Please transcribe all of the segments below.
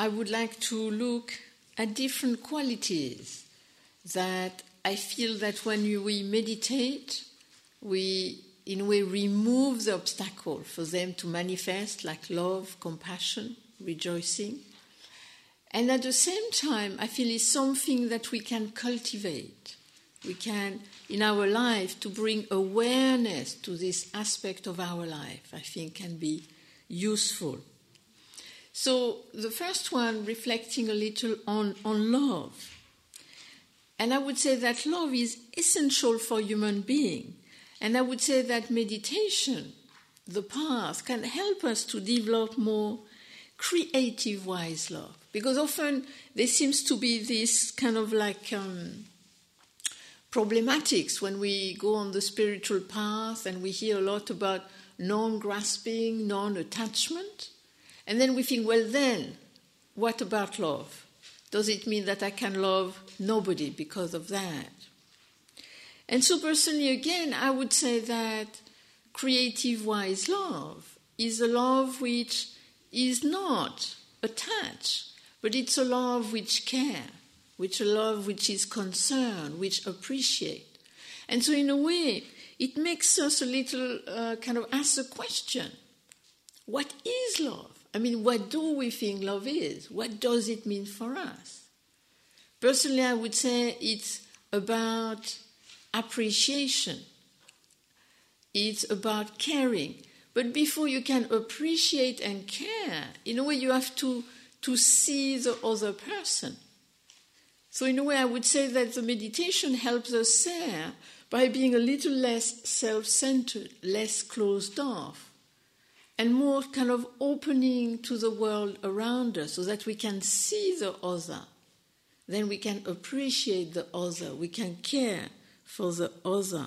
I would like to look at different qualities that I feel that when we meditate, we in a way remove the obstacle for them to manifest like love, compassion, rejoicing. And at the same time, I feel it's something that we can cultivate. We can, in our life, to bring awareness to this aspect of our life, I think can be useful. So, the first one, reflecting a little on, on love. And I would say that love is essential for human being. And I would say that meditation, the path, can help us to develop more creative wise love. Because often there seems to be this kind of like um, problematics when we go on the spiritual path and we hear a lot about non grasping, non attachment. And then we think, well, then, what about love? Does it mean that I can love nobody because of that? And so, personally, again, I would say that creative wise love is a love which is not attached, but it's a love which care, which a love which is concerned, which appreciate. And so, in a way, it makes us a little uh, kind of ask the question what is love? I mean, what do we think love is? What does it mean for us? Personally, I would say it's about appreciation, it's about caring. But before you can appreciate and care, in a way, you have to, to see the other person. So, in a way, I would say that the meditation helps us there by being a little less self centered, less closed off, and more kind of opening to the world around us so that we can see the other. Then we can appreciate the other, we can care for the other.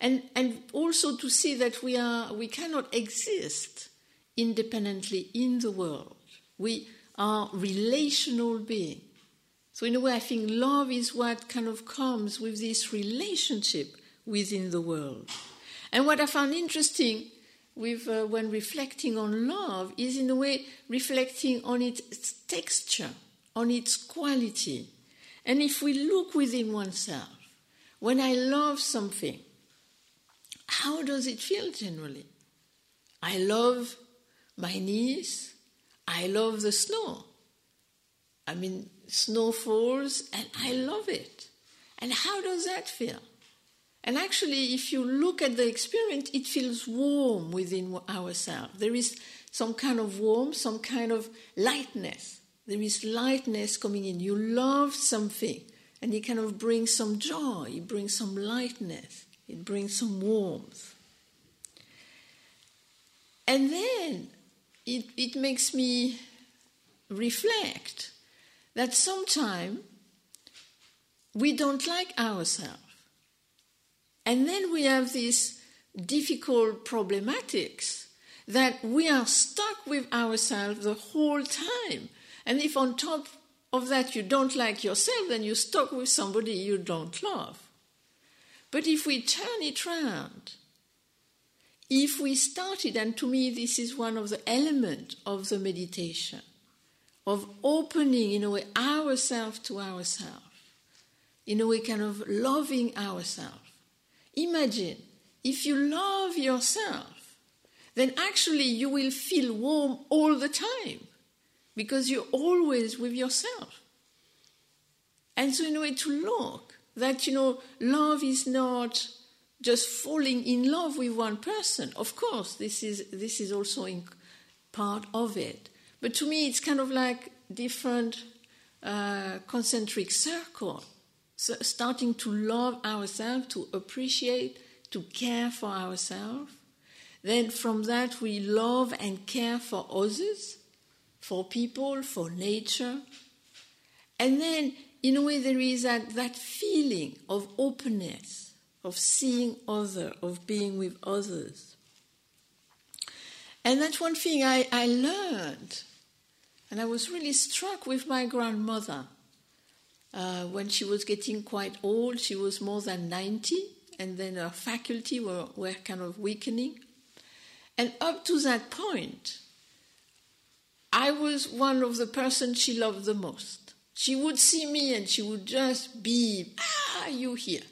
And, and also to see that we, are, we cannot exist independently in the world. We are relational beings. So, in a way, I think love is what kind of comes with this relationship within the world. And what I found interesting with, uh, when reflecting on love is, in a way, reflecting on its texture, on its quality. And if we look within oneself, when I love something, how does it feel generally? I love my niece. I love the snow. I mean, snow falls and I love it. And how does that feel? And actually, if you look at the experience, it feels warm within ourselves. There is some kind of warmth, some kind of lightness. There is lightness coming in. You love something, and it kind of brings some joy, it brings some lightness, it brings some warmth. And then it, it makes me reflect that sometimes we don't like ourselves. And then we have these difficult problematics that we are stuck with ourselves the whole time. And if on top of that you don't like yourself, then you're stuck with somebody you don't love. But if we turn it round, if we started, and to me this is one of the elements of the meditation, of opening, in a way, ourselves to ourselves, in a way, kind of loving ourselves. Imagine if you love yourself, then actually you will feel warm all the time because you're always with yourself. And so, in a way, to look that, you know, love is not just falling in love with one person. Of course, this is, this is also part of it. But to me, it's kind of like different uh, concentric circle, so starting to love ourselves, to appreciate, to care for ourselves. Then from that, we love and care for others, for people, for nature. And then, in a way, there is that, that feeling of openness, of seeing other, of being with others. And that's one thing I, I learned. And I was really struck with my grandmother. Uh, when she was getting quite old, she was more than 90, and then her faculty were, were kind of weakening. And up to that point, I was one of the persons she loved the most. She would see me and she would just be, ah, you here.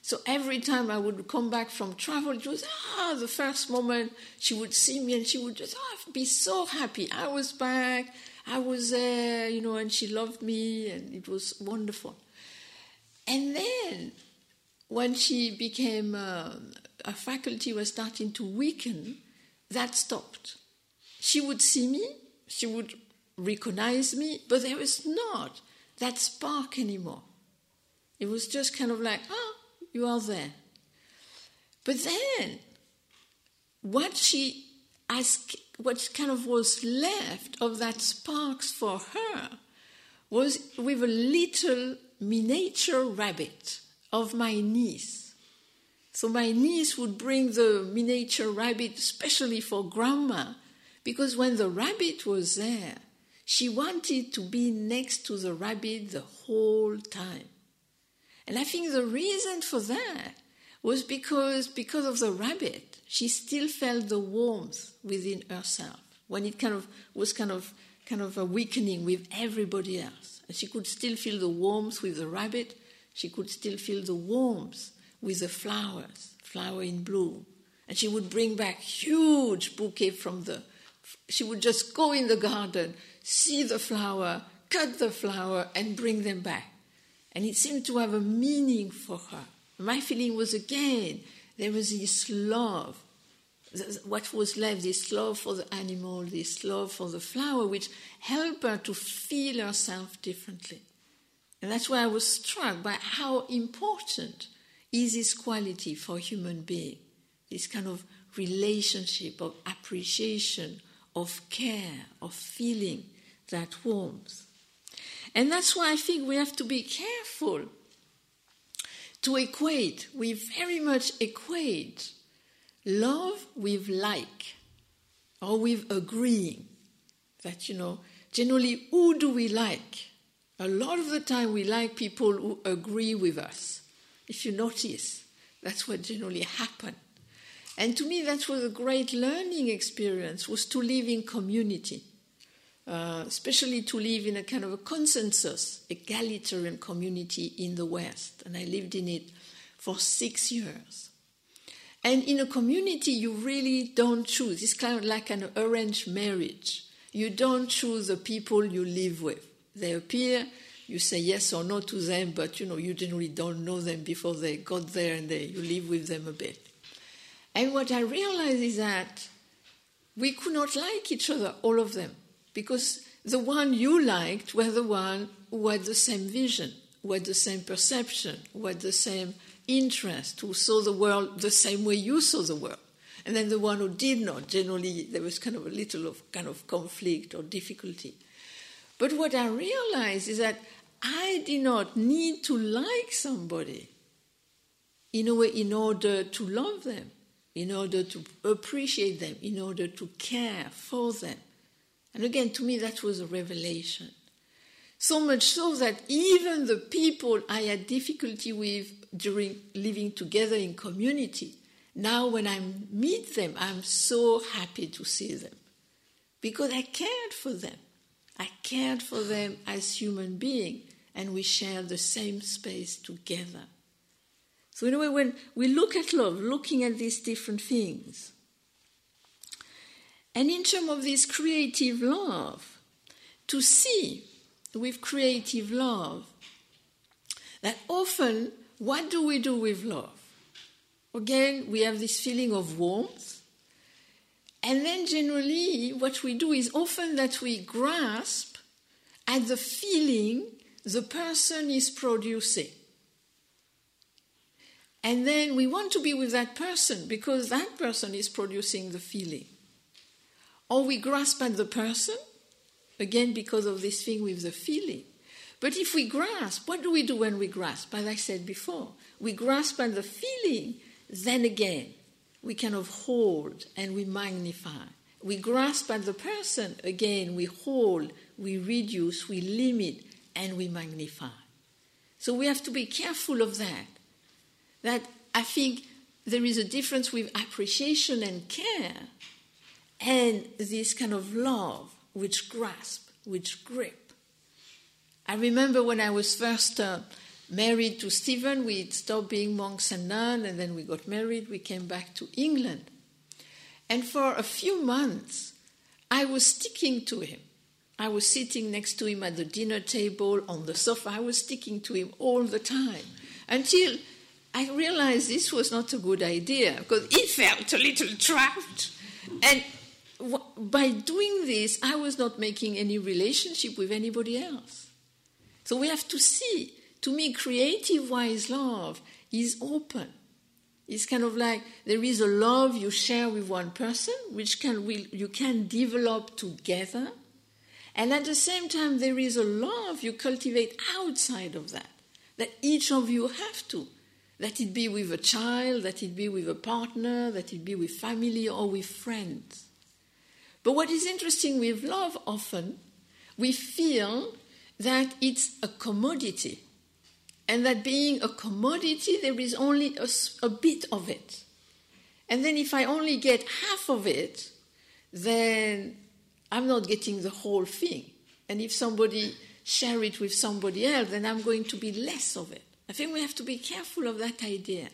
So every time I would come back from travel, it was, ah, the first moment she would see me and she would just oh, be so happy. I was back, I was there, you know, and she loved me and it was wonderful. And then when she became, uh, a faculty was starting to weaken, that stopped. She would see me, she would recognize me, but there was not that spark anymore. It was just kind of like, oh, you are there. But then, what she asked, what kind of was left of that sparks for her was with a little miniature rabbit of my niece. So my niece would bring the miniature rabbit, especially for grandma, because when the rabbit was there, she wanted to be next to the rabbit the whole time. And I think the reason for that was because, because of the rabbit, she still felt the warmth within herself when it kind of was kind of kind of a weakening with everybody else. And she could still feel the warmth with the rabbit, she could still feel the warmth with the flowers, flower in bloom. And she would bring back huge bouquet from the she would just go in the garden, see the flower, cut the flower, and bring them back. And it seemed to have a meaning for her. My feeling was again, there was this love. What was left, this love for the animal, this love for the flower, which helped her to feel herself differently. And that's why I was struck by how important is this quality for human being, this kind of relationship of appreciation, of care, of feeling that warmth. And that's why I think we have to be careful to equate, we very much equate love with like or with agreeing. That, you know, generally, who do we like? A lot of the time, we like people who agree with us. If you notice, that's what generally happens. And to me, that was a great learning experience, was to live in community. Uh, especially to live in a kind of a consensus, egalitarian community in the West. And I lived in it for six years. And in a community, you really don't choose. It's kind of like an arranged marriage. You don't choose the people you live with. They appear, you say yes or no to them, but you know you generally don't know them before they got there, and they, you live with them a bit. And what I realized is that we could not like each other, all of them because the one you liked were the one who had the same vision, who had the same perception, who had the same interest, who saw the world the same way you saw the world. And then the one who did not, generally there was kind of a little of kind of conflict or difficulty. But what I realized is that I did not need to like somebody in a way in order to love them, in order to appreciate them, in order to care for them. And again, to me, that was a revelation. So much so that even the people I had difficulty with during living together in community, now when I meet them, I'm so happy to see them because I cared for them. I cared for them as human beings, and we share the same space together. So, in a way, when we look at love, looking at these different things, and in terms of this creative love, to see with creative love that often what do we do with love? Again, we have this feeling of warmth. And then generally, what we do is often that we grasp at the feeling the person is producing. And then we want to be with that person because that person is producing the feeling. Or we grasp at the person, again because of this thing with the feeling. But if we grasp, what do we do when we grasp? As I said before, we grasp at the feeling, then again, we kind of hold and we magnify. We grasp at the person, again, we hold, we reduce, we limit, and we magnify. So we have to be careful of that. That I think there is a difference with appreciation and care and this kind of love, which grasp, which grip. I remember when I was first uh, married to Stephen, we stopped being monks and nuns, and then we got married. We came back to England. And for a few months, I was sticking to him. I was sitting next to him at the dinner table, on the sofa. I was sticking to him all the time until I realized this was not a good idea because he felt a little trapped. And by doing this, I was not making any relationship with anybody else. So we have to see. To me, creative wise love is open. It's kind of like there is a love you share with one person, which can will, you can develop together, and at the same time there is a love you cultivate outside of that, that each of you have to. That it be with a child, that it be with a partner, that it be with family or with friends. But what is interesting with love often, we feel that it's a commodity. And that being a commodity, there is only a, a bit of it. And then if I only get half of it, then I'm not getting the whole thing. And if somebody share it with somebody else, then I'm going to be less of it. I think we have to be careful of that idea.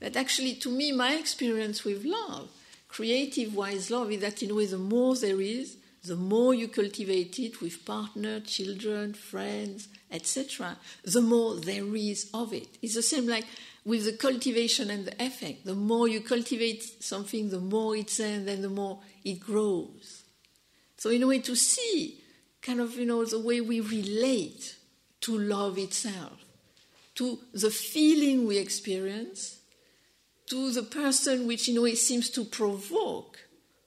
That actually, to me, my experience with love, creative wise love, is that in a way, the more there is, the more you cultivate it with partner, children, friends, etc., the more there is of it. It's the same like with the cultivation and the effect. The more you cultivate something, the more it's there, and then the more it grows. So, in a way, to see kind of, you know, the way we relate to love itself, to the feeling we experience, to the person which, in a way, seems to provoke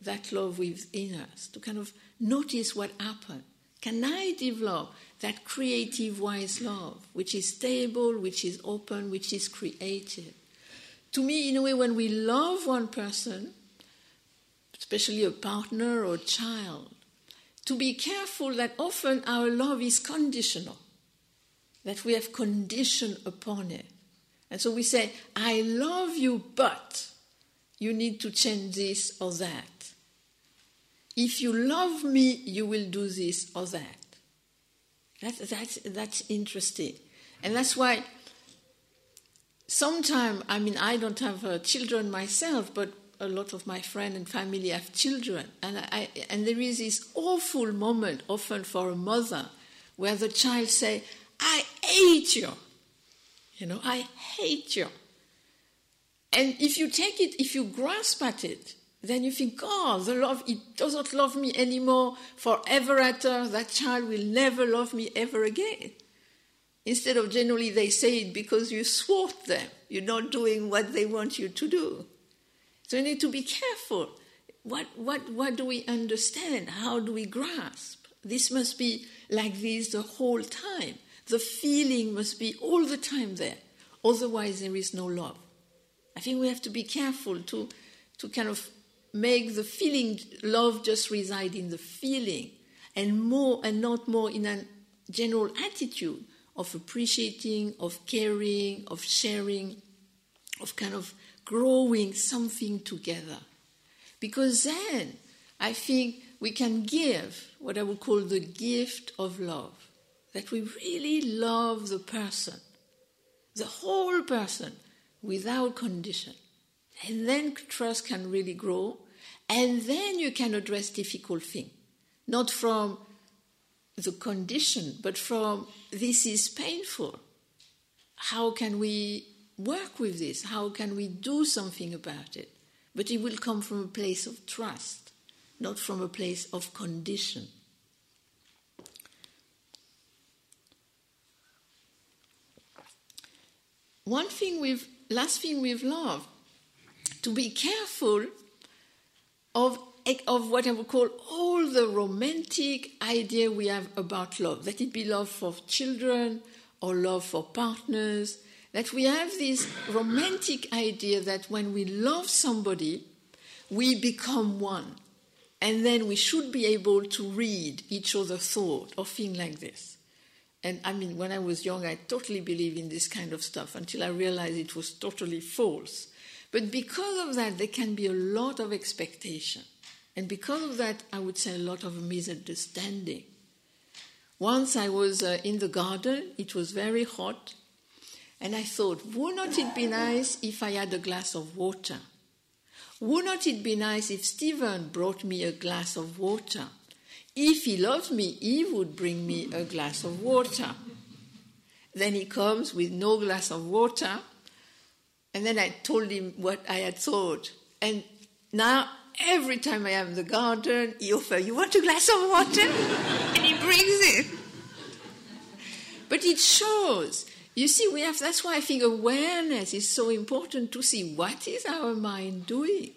that love within us, to kind of notice what happened. Can I develop that creative, wise love, which is stable, which is open, which is creative? To me, in a way, when we love one person, especially a partner or a child, to be careful that often our love is conditional, that we have condition upon it. And so we say, I love you, but you need to change this or that. If you love me, you will do this or that. That, that's, that's interesting. And that's why sometimes, I mean, I don't have uh, children myself, but a lot of my friends and family have children. And, I, and there is this awful moment, often for a mother, where the child say, I hate you. You know, I hate you. And if you take it, if you grasp at it, then you think, oh, the love, it doesn't love me anymore forever after, that child will never love me ever again. Instead of generally they say it because you thwart them, you're not doing what they want you to do. So you need to be careful. What, what, what do we understand? How do we grasp? This must be like this the whole time. The feeling must be all the time there. Otherwise, there is no love. I think we have to be careful to, to kind of make the feeling love just reside in the feeling and more and not more in a general attitude of appreciating, of caring, of sharing, of kind of growing something together. Because then I think we can give what I would call the gift of love. That we really love the person, the whole person, without condition. And then trust can really grow, and then you can address difficult things, not from the condition, but from this is painful. How can we work with this? How can we do something about it? But it will come from a place of trust, not from a place of condition. One thing with last thing with love, to be careful of, of what I would call all the romantic idea we have about love, that it be love for children or love for partners, that we have this romantic idea that when we love somebody, we become one. And then we should be able to read each other's thought or things like this. And I mean, when I was young, I totally believed in this kind of stuff until I realized it was totally false. But because of that, there can be a lot of expectation. And because of that, I would say a lot of misunderstanding. Once I was uh, in the garden, it was very hot, and I thought, would not it be nice if I had a glass of water? Would not it be nice if Stephen brought me a glass of water? If he loved me, he would bring me a glass of water. Then he comes with no glass of water, and then I told him what I had thought. And now, every time I am in the garden, he offers, You want a glass of water? and he brings it. But it shows. You see, we have, that's why I think awareness is so important to see what is our mind doing.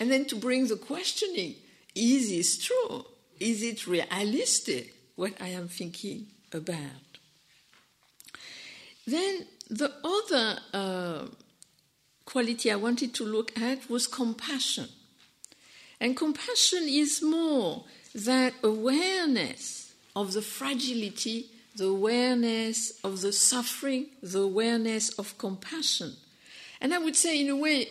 And then to bring the questioning is this true? Is it realistic what I am thinking about? Then the other uh, quality I wanted to look at was compassion. And compassion is more that awareness of the fragility, the awareness of the suffering, the awareness of compassion. And I would say, in a way,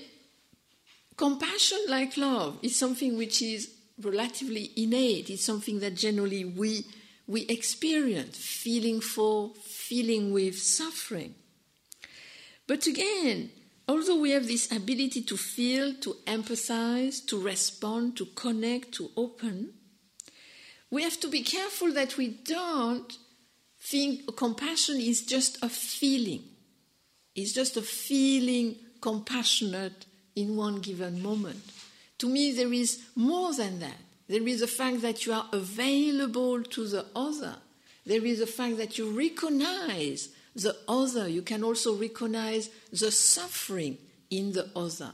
compassion, like love, is something which is relatively innate. It's something that generally we, we experience, feeling for, feeling with suffering. But again, although we have this ability to feel, to empathize, to respond, to connect, to open, we have to be careful that we don't think compassion is just a feeling. It's just a feeling compassionate in one given moment. To me, there is more than that. There is the fact that you are available to the other. There is the fact that you recognize the other, you can also recognize the suffering in the other.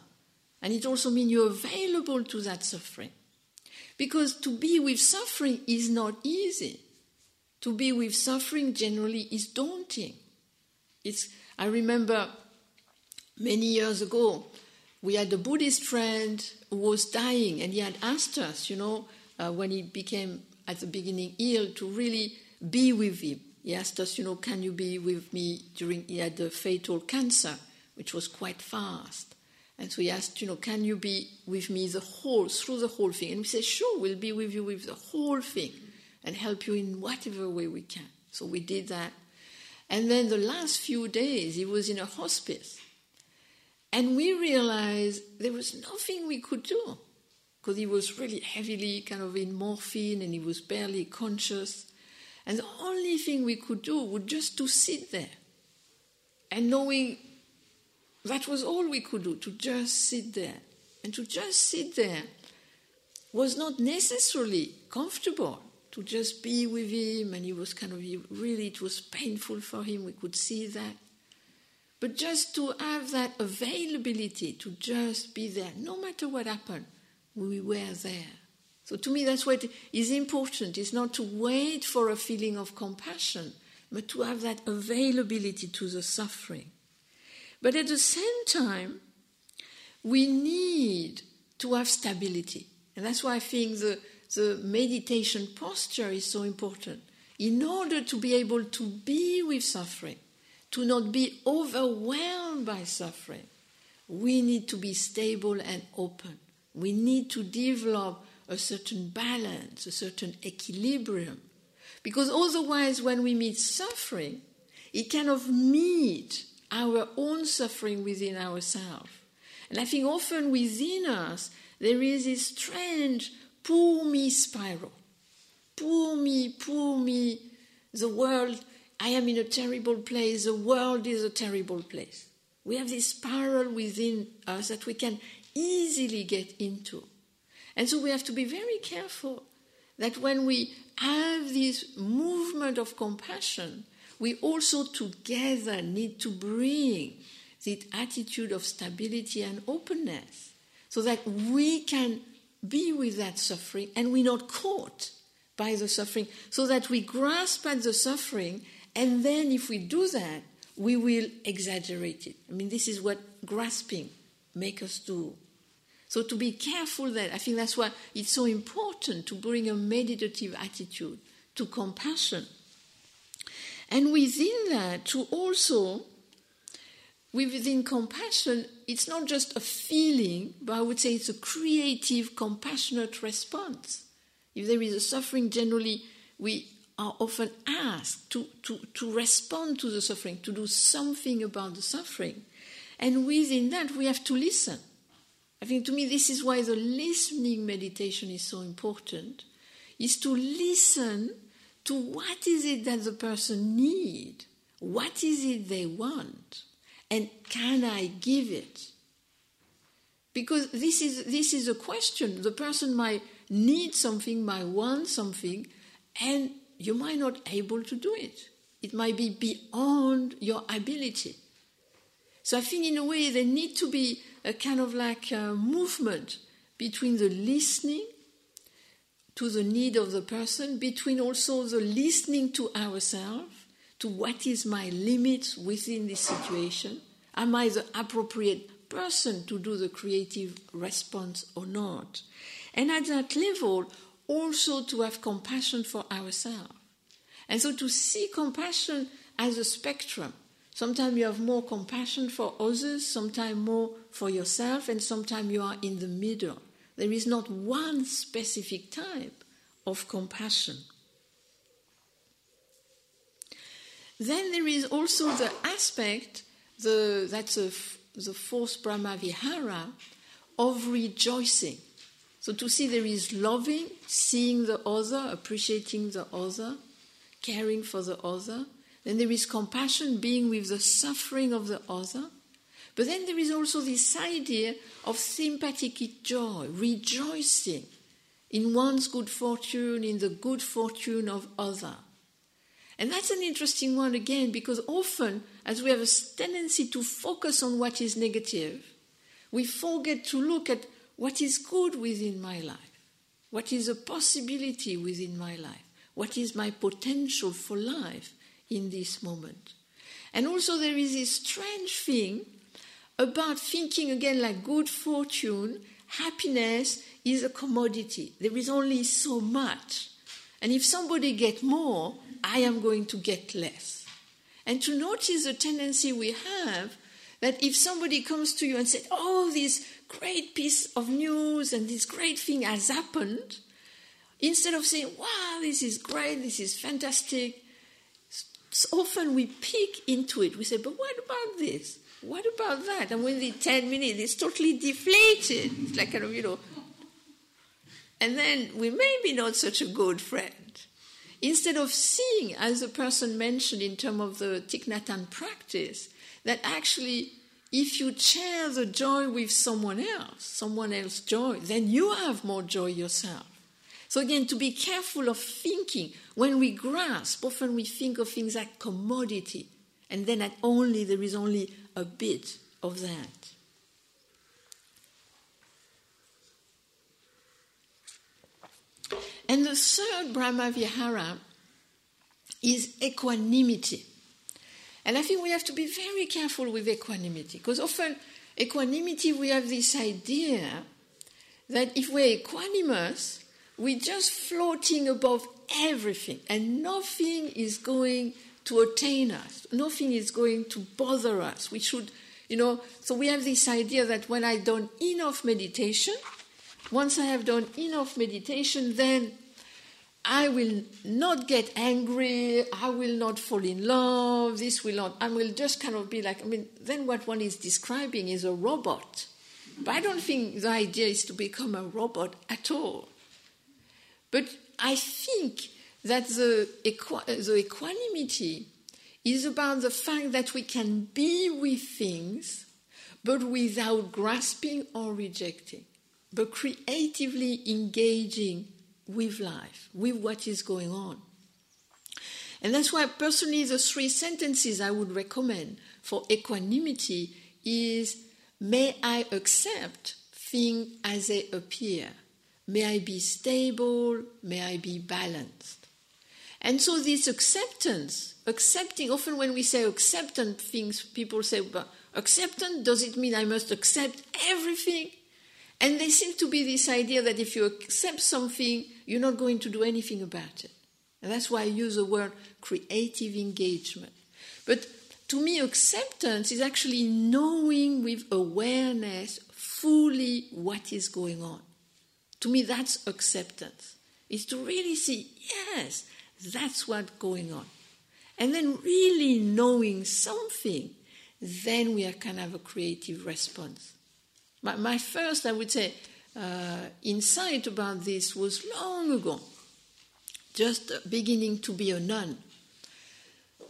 And it also means you're available to that suffering. Because to be with suffering is not easy. To be with suffering generally is daunting. It's, I remember many years ago, we had a Buddhist friend who was dying, and he had asked us, you know, uh, when he became at the beginning ill, to really be with him he asked us, you know, can you be with me during, he had a fatal cancer, which was quite fast. And so he asked, you know, can you be with me the whole, through the whole thing? And we said, sure, we'll be with you with the whole thing and help you in whatever way we can. So we did that. And then the last few days, he was in a hospice. And we realized there was nothing we could do because he was really heavily kind of in morphine and he was barely conscious. And the only thing we could do was just to sit there. And knowing that was all we could do, to just sit there. And to just sit there was not necessarily comfortable to just be with him. And he was kind of really, it was painful for him. We could see that. But just to have that availability to just be there, no matter what happened, we were there. So to me, that's what is important. It's not to wait for a feeling of compassion, but to have that availability to the suffering. But at the same time, we need to have stability. And that's why I think the, the meditation posture is so important. In order to be able to be with suffering, to not be overwhelmed by suffering, we need to be stable and open. We need to develop a certain balance, a certain equilibrium. Because otherwise, when we meet suffering, it kind of meet our own suffering within ourselves. And I think often within us, there is this strange poor me spiral. Poor me, poor me, the world, I am in a terrible place, the world is a terrible place. We have this spiral within us that we can easily get into. And so we have to be very careful that when we have this movement of compassion, we also together need to bring the attitude of stability and openness so that we can be with that suffering and we're not caught by the suffering, so that we grasp at the suffering, and then if we do that, we will exaggerate it. I mean, this is what grasping makes us do. So to be careful that I think that's why it's so important to bring a meditative attitude to compassion. And within that, to also within compassion, it's not just a feeling, but I would say it's a creative, compassionate response. If there is a suffering, generally we are often asked to, to, to respond to the suffering, to do something about the suffering. And within that, we have to listen. I think to me, this is why the listening meditation is so important, is to listen to what is it that the person need, what is it they want, and can I give it? Because this is, this is a question. The person might need something, might want something, and you might not able to do it. It might be beyond your ability. So I think in a way there need to be a kind of like a movement between the listening to the need of the person, between also the listening to ourselves, to what is my limits within this situation. Am I the appropriate person to do the creative response or not? And at that level, also to have compassion for ourselves. And so to see compassion as a spectrum. Sometimes you have more compassion for others, sometimes more for yourself, and sometimes you are in the middle. There is not one specific type of compassion. Then there is also the aspect, the, that's a, the fourth Brahma Vihara, of rejoicing. So to see there is loving, seeing the other, appreciating the other, caring for the other. Then there is compassion, being with the suffering of the other. But then there is also this idea of sympathetic joy, rejoicing in one's good fortune, in the good fortune of other. And that's an interesting one again, because often, as we have a tendency to focus on what is negative, we forget to look at what is good within my life, what is a possibility within my life. What is my potential for life in this moment? And also, there is this strange thing about thinking again like good fortune, happiness is a commodity. There is only so much. And if somebody get more, I am going to get less. And to notice the tendency we have that if somebody comes to you and said, Oh, this great piece of news and this great thing has happened, Instead of saying, wow, this is great, this is fantastic, so often we peek into it. We say, but what about this? What about that? And within 10 minutes, it's totally deflated. It's like kind of, you know. And then we may be not such a good friend. Instead of seeing, as the person mentioned in terms of the Thich Nhat Hanh practice, that actually if you share the joy with someone else, someone else's joy, then you have more joy yourself. So again, to be careful of thinking when we grasp, often we think of things like commodity, and then at only there is only a bit of that. And the third Brahma Vihara is equanimity. And I think we have to be very careful with equanimity because often equanimity we have this idea that if we're equanimous, we're just floating above everything, and nothing is going to attain us. Nothing is going to bother us. We should, you know, so we have this idea that when I've done enough meditation, once I have done enough meditation, then I will not get angry, I will not fall in love, this will not, I will just kind of be like, I mean, then what one is describing is a robot. But I don't think the idea is to become a robot at all. But I think that the, the equanimity is about the fact that we can be with things, but without grasping or rejecting, but creatively engaging with life, with what is going on. And that's why, personally, the three sentences I would recommend for equanimity is May I accept things as they appear May I be stable? May I be balanced? And so, this acceptance, accepting, often when we say acceptance things, people say, but acceptance, does it mean I must accept everything? And there seems to be this idea that if you accept something, you're not going to do anything about it. And that's why I use the word creative engagement. But to me, acceptance is actually knowing with awareness fully what is going on. To me, that's acceptance. Is to really see, yes, that's what's going on. And then really knowing something, then we can have a creative response. My, my first, I would say, uh, insight about this was long ago, just beginning to be a nun.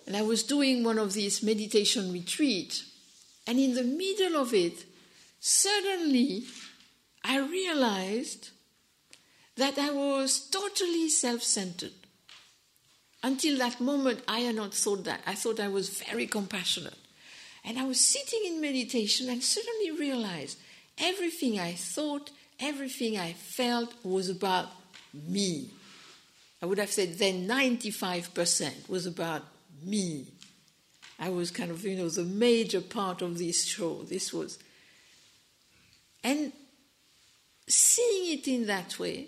And I was doing one of these meditation retreats, and in the middle of it, suddenly I realized that I was totally self centered. Until that moment, I had not thought that. I thought I was very compassionate. And I was sitting in meditation and suddenly realized everything I thought, everything I felt was about me. I would have said then 95% was about me. I was kind of, you know, the major part of this show. This was. And seeing it in that way,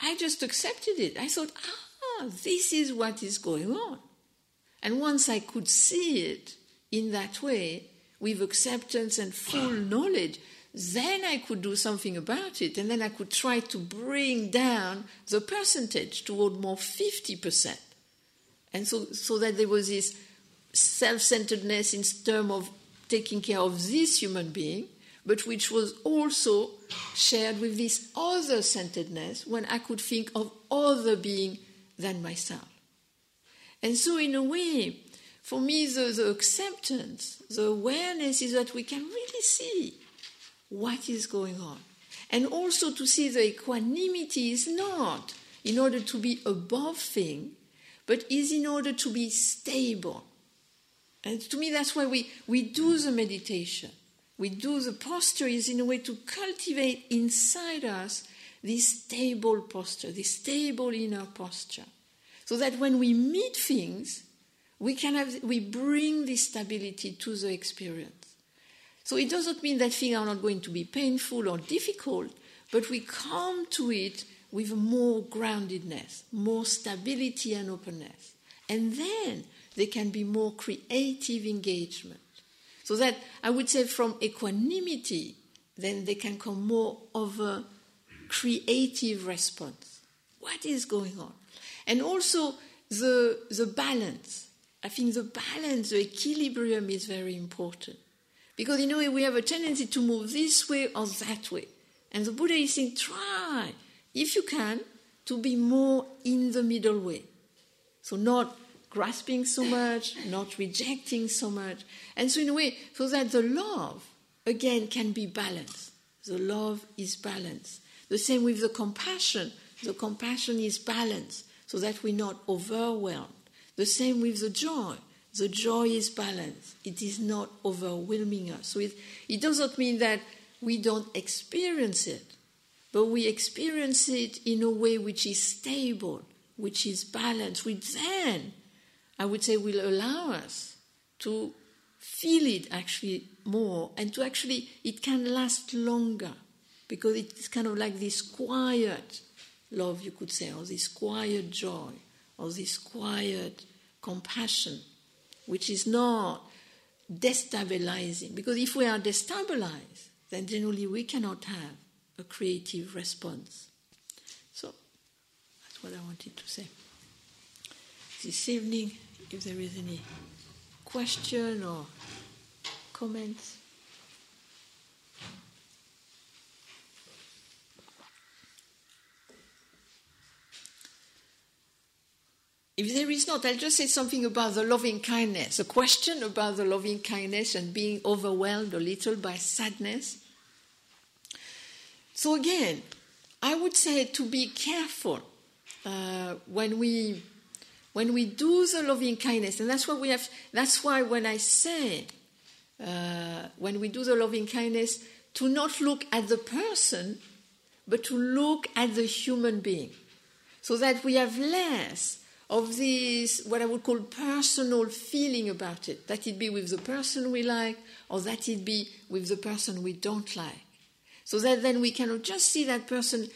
I just accepted it. I thought, ah, this is what is going on. And once I could see it in that way, with acceptance and full knowledge, then I could do something about it. And then I could try to bring down the percentage toward more 50%. And so, so that there was this self centeredness in terms of taking care of this human being, but which was also shared with this other centeredness when I could think of other being than myself. And so, in a way, for me, the, the acceptance, the awareness is that we can really see what is going on. And also to see the equanimity is not in order to be above thing, but is in order to be stable. And to me, that's why we, we do the meditation. We do the posture is in a way to cultivate inside us this stable posture, this stable inner posture. So that when we meet things, we can have we bring this stability to the experience. So it doesn't mean that things are not going to be painful or difficult, but we come to it with more groundedness, more stability and openness. And then there can be more creative engagement. So that I would say from equanimity, then they can come more of a creative response. What is going on? And also the, the balance. I think the balance, the equilibrium is very important. Because in a way we have a tendency to move this way or that way. And the Buddha is saying, try if you can, to be more in the middle way. So, not grasping so much, not rejecting so much. And so, in a way, so that the love, again, can be balanced. The love is balanced. The same with the compassion. The compassion is balanced so that we're not overwhelmed. The same with the joy. The joy is balanced. It is not overwhelming us. So it, it doesn't mean that we don't experience it but we experience it in a way which is stable, which is balanced, which then, I would say, will allow us to feel it actually more and to actually, it can last longer because it's kind of like this quiet love, you could say, or this quiet joy, or this quiet compassion, which is not destabilizing. Because if we are destabilized, then generally we cannot have a creative response. So that's what I wanted to say. This evening, if there is any question or comments. If there is not, I'll just say something about the loving kindness. A question about the loving kindness and being overwhelmed a little by sadness. So again, I would say to be careful uh, when we when we do the loving kindness, and that's what we have. That's why when I say uh, when we do the loving kindness, to not look at the person, but to look at the human being, so that we have less of this what I would call personal feeling about it. That it be with the person we like, or that it be with the person we don't like. So that then we cannot just see that person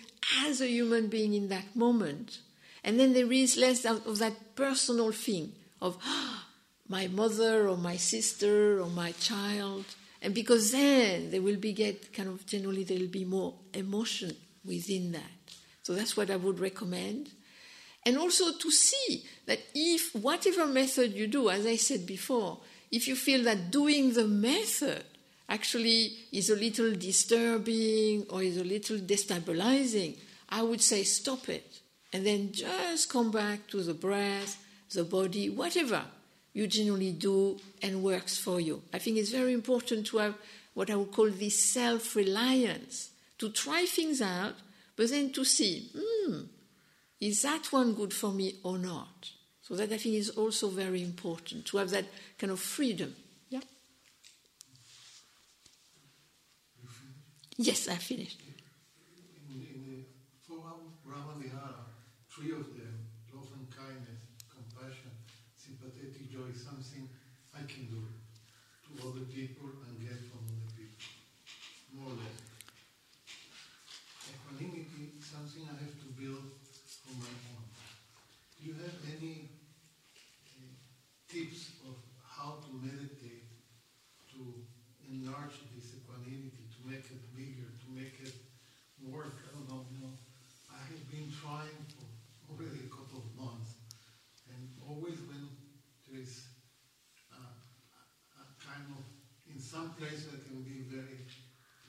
as a human being in that moment. And then there is less of that personal thing of, oh, my mother or my sister or my child. And because then there will be get kind of generally there will be more emotion within that. So that's what I would recommend. And also to see that if whatever method you do, as I said before, if you feel that doing the method actually is a little disturbing or is a little destabilizing, I would say stop it and then just come back to the breath, the body, whatever you generally do and works for you. I think it's very important to have what I would call this self reliance, to try things out, but then to see, hmm, is that one good for me or not? So that I think is also very important to have that kind of freedom. Yeah. Yes, I finished. In, in the four Brahma Vihara, three of them, love and kindness, compassion, sympathetic joy, something I can do to other people and get from other people, more or less. Equanimity, something I have to build on my own. Do you have any uh, tips of how to meditate to enlarge this equanimity, to make it bigger, to make it work? I don't know. You know, I have been trying for already a couple of months, and always when there is a, a kind of places it can be very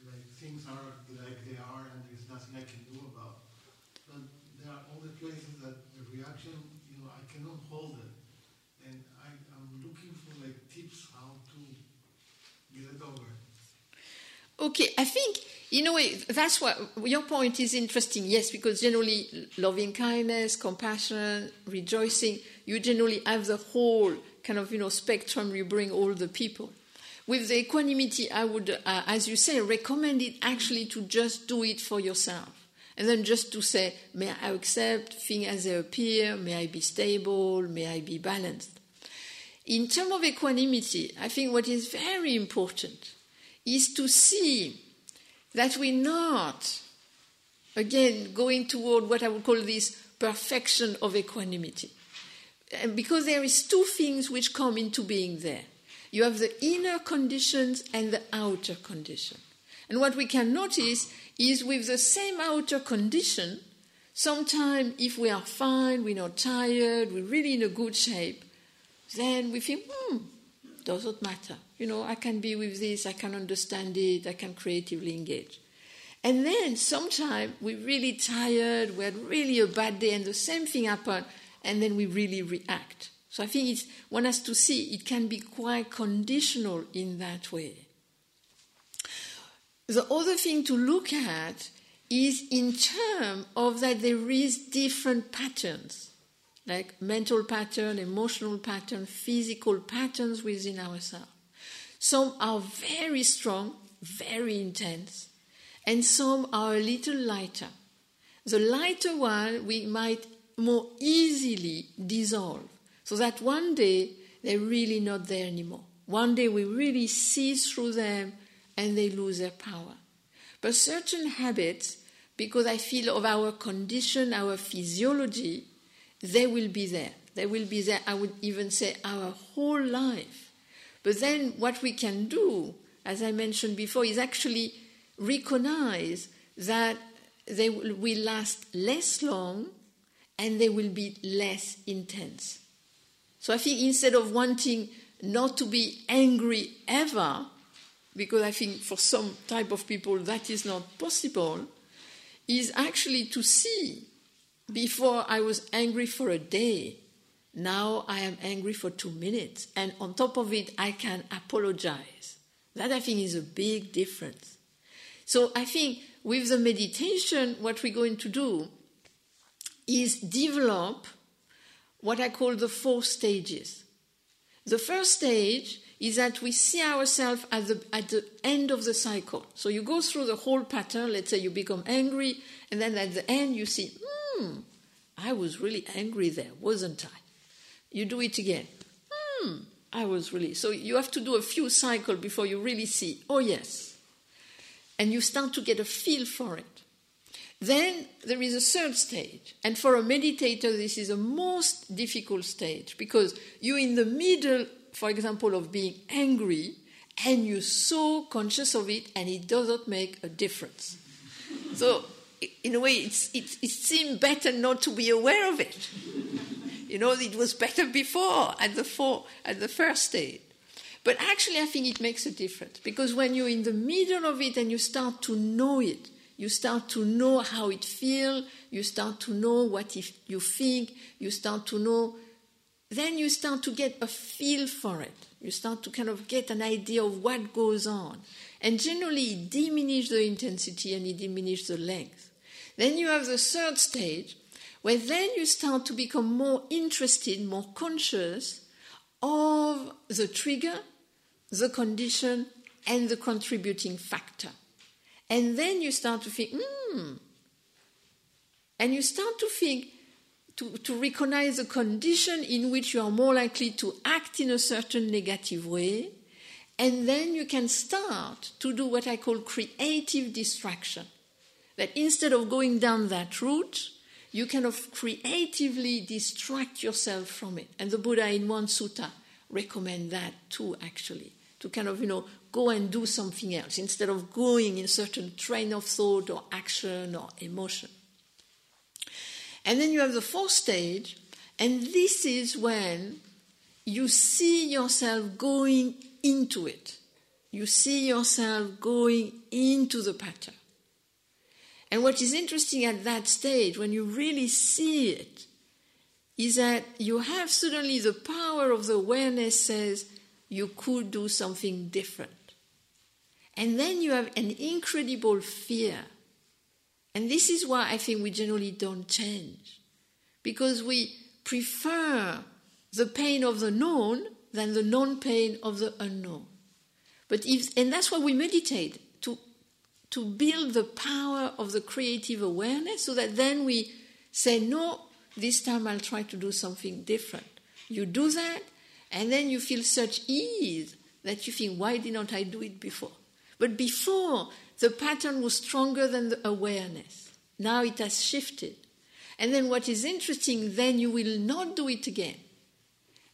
like things are like they are, and there's nothing I can do about. But there are other places that the reaction, you know, I cannot hold it, and I, I'm looking for like tips how to get it over. Okay, I think in a way that's what your point is interesting. Yes, because generally loving kindness, compassion, rejoicing, you generally have the whole kind of you know spectrum. You bring all the people. With the equanimity, I would, uh, as you say, recommend it actually to just do it for yourself. And then just to say, may I accept things as they appear? May I be stable? May I be balanced? In terms of equanimity, I think what is very important is to see that we're not, again, going toward what I would call this perfection of equanimity. Because there is two things which come into being there. You have the inner conditions and the outer condition. And what we can notice is with the same outer condition, sometimes if we are fine, we're not tired, we're really in a good shape, then we think, hmm, doesn't matter. You know, I can be with this, I can understand it, I can creatively engage. And then sometimes we're really tired, we had really a bad day, and the same thing happened, and then we really react. So I think it's, one has to see it can be quite conditional in that way. The other thing to look at is in terms of that there is different patterns, like mental pattern, emotional pattern, physical patterns within ourselves. Some are very strong, very intense, and some are a little lighter. The lighter one we might more easily dissolve, so that one day they're really not there anymore. One day we really see through them and they lose their power. But certain habits, because I feel of our condition, our physiology, they will be there. They will be there, I would even say, our whole life. But then what we can do, as I mentioned before, is actually recognize that they will last less long and they will be less intense. So I think instead of wanting not to be angry ever, because I think for some type of people that is not possible, is actually to see before I was angry for a day, now I am angry for two minutes. And on top of it, I can apologize. That I think is a big difference. So I think with the meditation, what we're going to do is develop what I call the four stages. The first stage is that we see ourselves at the, at the end of the cycle. So you go through the whole pattern, let's say you become angry, and then at the end you see, hmm, I was really angry there, wasn't I? You do it again. Hmm, I was really. So you have to do a few cycles before you really see, oh yes. And you start to get a feel for it. Then there is a third stage. And for a meditator, this is the most difficult stage because you're in the middle for example, of being angry, and you're so conscious of it, and it doesn't make a difference. So, in a way, it's, it, it seemed better not to be aware of it. You know, it was better before at the, four, at the first stage. But actually, I think it makes a difference because when you're in the middle of it and you start to know it, you start to know how it feels, you start to know what if you think, you start to know, then you start to get a feel for it. You start to kind of get an idea of what goes on. And generally, it diminishes the intensity and it diminishes the length. Then you have the third stage, where then you start to become more interested, more conscious of the trigger, the condition, and the contributing factor. And then you start to think, hmm. And you start to think, to, to recognize the condition in which you are more likely to act in a certain negative way. And then you can start to do what I call creative distraction. That instead of going down that route, you kind of creatively distract yourself from it. And the Buddha in one sutta recommend that too, actually, to kind of, you know, go and do something else instead of going in certain train of thought or action or emotion. And then you have the fourth stage, and this is when you see yourself going into it. You see yourself going into the pattern. And what is interesting at that stage, when you really see it, is that you have suddenly the power of the awareness says you could do something different. And then you have an incredible fear. And this is why I think we generally don't change. Because we prefer the pain of the known than the non pain of the unknown. But if, and that's why we meditate to to build the power of the creative awareness so that then we say, no, this time I'll try to do something different. You do that, and then you feel such ease that you think, why didn't I do it before? But before, the pattern was stronger than the awareness. Now it has shifted. And then what is interesting, then you will not do it again.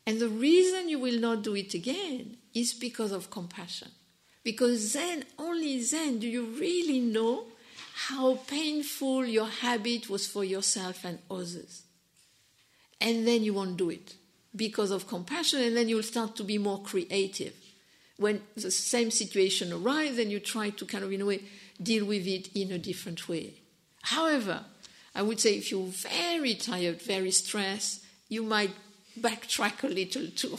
And the reason you will not do it again is because of compassion. Because then, only then, do you really know how painful your habit was for yourself and others. And then you won't do it because of compassion, and then you'll start to be more creative. When the same situation arises, then you try to kind of, in a way, deal with it in a different way. However, I would say if you're very tired, very stressed, you might backtrack a little too.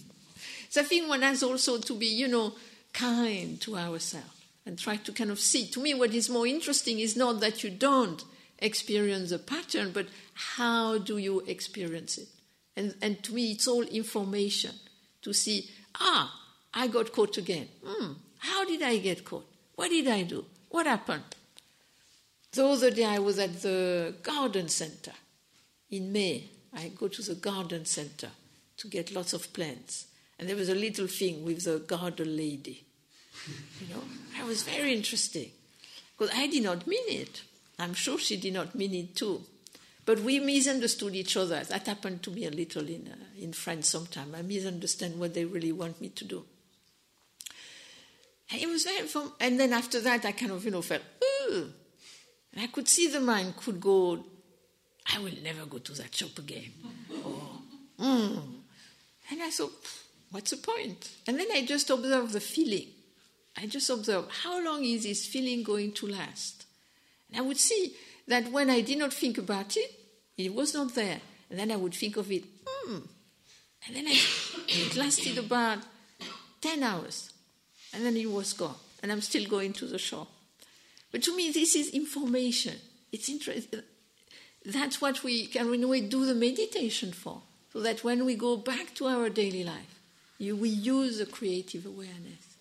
so I think one has also to be, you know, kind to ourselves and try to kind of see. To me, what is more interesting is not that you don't experience a pattern, but how do you experience it? And, and to me, it's all information to see, ah, I got caught again. Hmm, how did I get caught? What did I do? What happened? The other day I was at the garden center in May. I go to the garden center to get lots of plants. And there was a little thing with the garden lady. You know, I was very interesting. Because I did not mean it. I'm sure she did not mean it too. But we misunderstood each other. That happened to me a little in, uh, in France sometimes. I misunderstand what they really want me to do. And it was very. And then after that, I kind of, you know, felt, ooh. And I could see the mind could go, I will never go to that shop again. mm. And I thought, What's the point? And then I just observe the feeling. I just observe how long is this feeling going to last? And I would see that when I did not think about it, it was not there. And then I would think of it, hmm. And then I, it lasted about 10 hours. And then it was gone. And I'm still going to the shop. But to me, this is information. It's interesting. That's what we can, in a way, do the meditation for. So that when we go back to our daily life, you, we use a creative awareness.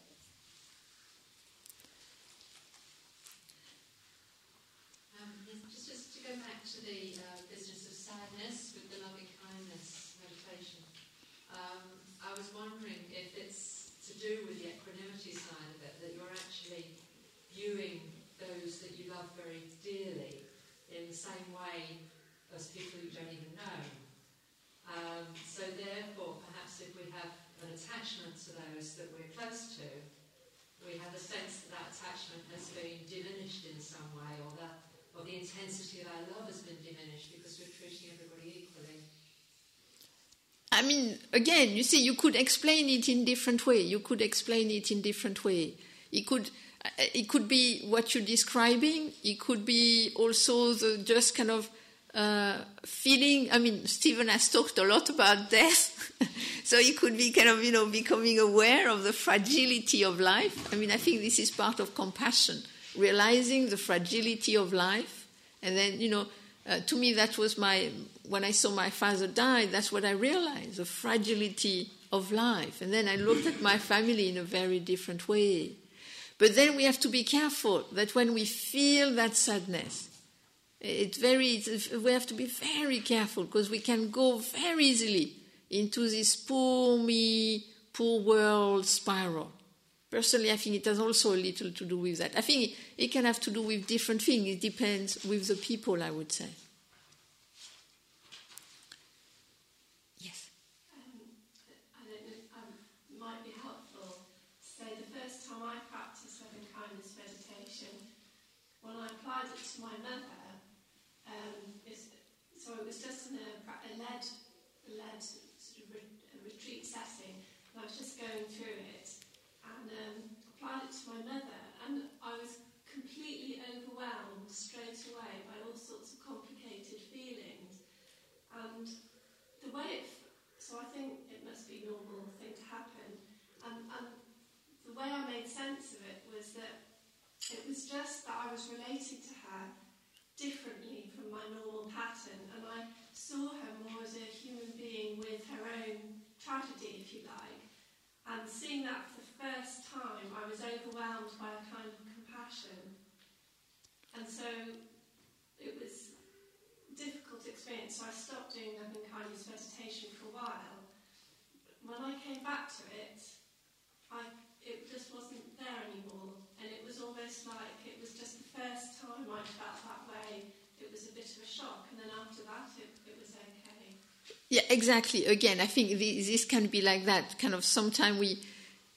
Um, just, just, to go back to the uh, business of sadness with the loving kindness meditation, um, I was wondering if it's to do with the equanimity side of it, that you're actually viewing those that you love very dearly in the same way as people you don't even know. Um, so therefore, perhaps if we have an attachment to those that we're close to, we have a sense that that attachment has been diminished in some way, or that, or the intensity of our love has been diminished because we're treating everybody equally. I mean, again, you see, you could explain it in different way. You could explain it in different way. It could, it could be what you're describing. It could be also the just kind of uh, feeling. I mean, Stephen has talked a lot about death, so it could be kind of you know becoming aware of the fragility of life. I mean, I think this is part of compassion, realizing the fragility of life, and then you know uh, to me, that was my, when I saw my father die, that's what I realized the fragility of life. And then I looked at my family in a very different way. But then we have to be careful that when we feel that sadness, it's very, it's, we have to be very careful because we can go very easily into this poor me, poor world spiral. Personally, I think it has also a little to do with that. I think it can have to do with different things. It depends with the people, I would say. Yes. Um, I don't know, um, might be helpful to say the first time I practiced loving kindness meditation, when I applied it to my mother, um, so it was just in a, a led, led sort of re, retreat setting, and I was just going through it and um, applied it to my mother, and I was completely overwhelmed straight away by all sorts of complicated feelings. And the way it, so I think it must be a normal thing to happen. And, and the way I made sense of it was that it was just that I was relating to differently from my normal pattern, and I saw her more as a human being with her own tragedy, if you like. And seeing that for the first time, I was overwhelmed by a kind of compassion. And so it was a difficult experience, so I stopped doing loving kindness meditation for a while. When I came back to it, I, it just wasn't there anymore. And it was almost like it was just the first time I felt that way. It was a bit of a shock. And then after that, it, it was okay. Yeah, exactly. Again, I think this can be like that. Kind of sometimes we,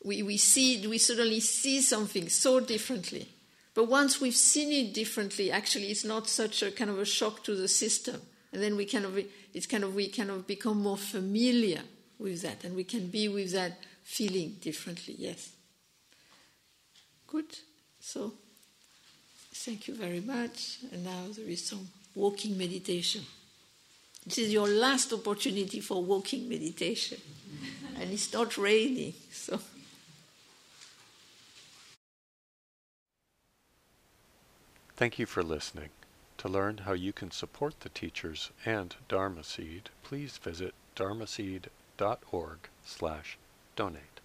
we, we see, we suddenly see something so differently. But once we've seen it differently, actually, it's not such a kind of a shock to the system. And then we kind of, it's kind of, we kind of become more familiar with that, and we can be with that feeling differently. Yes. Good. So, thank you very much. And now there is some walking meditation. This is your last opportunity for walking meditation. and it's not raining, so. Thank you for listening. To learn how you can support the teachers and Dharma Seed, please visit dharmaseed.org slash donate.